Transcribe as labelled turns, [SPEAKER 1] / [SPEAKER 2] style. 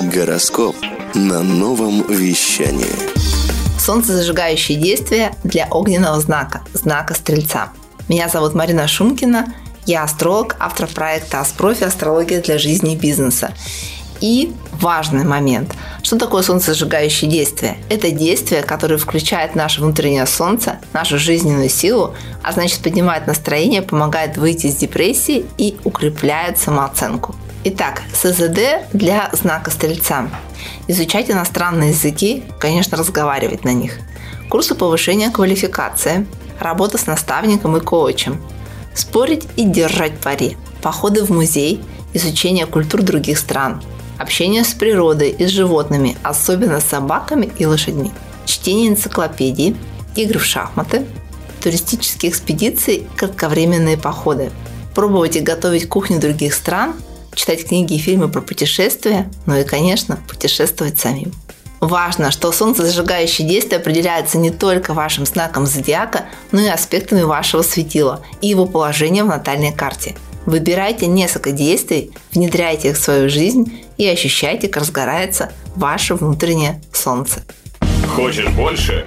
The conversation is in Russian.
[SPEAKER 1] Гороскоп на новом вещании.
[SPEAKER 2] Солнцезажигающие действия для огненного знака, знака Стрельца. Меня зовут Марина Шумкина, я астролог, автор проекта «Аспрофи. Астрология для жизни и бизнеса». И важный момент. Что такое солнцезажигающее действие? Это действие, которое включает наше внутреннее солнце, нашу жизненную силу, а значит поднимает настроение, помогает выйти из депрессии и укрепляет самооценку. Итак, СЗД для знака Стрельца. Изучать иностранные языки, конечно, разговаривать на них. Курсы повышения квалификации, работа с наставником и коучем. Спорить и держать пари. Походы в музей, изучение культур других стран. Общение с природой и с животными, особенно с собаками и лошадьми. Чтение энциклопедий, игры в шахматы, туристические экспедиции, кратковременные походы. Пробовать и готовить кухню других стран – читать книги и фильмы про путешествия, ну и, конечно, путешествовать самим. Важно, что солнцезажигающее действие определяется не только вашим знаком зодиака, но и аспектами вашего светила и его положением в натальной карте. Выбирайте несколько действий, внедряйте их в свою жизнь и ощущайте, как разгорается ваше внутреннее солнце.
[SPEAKER 3] Хочешь больше?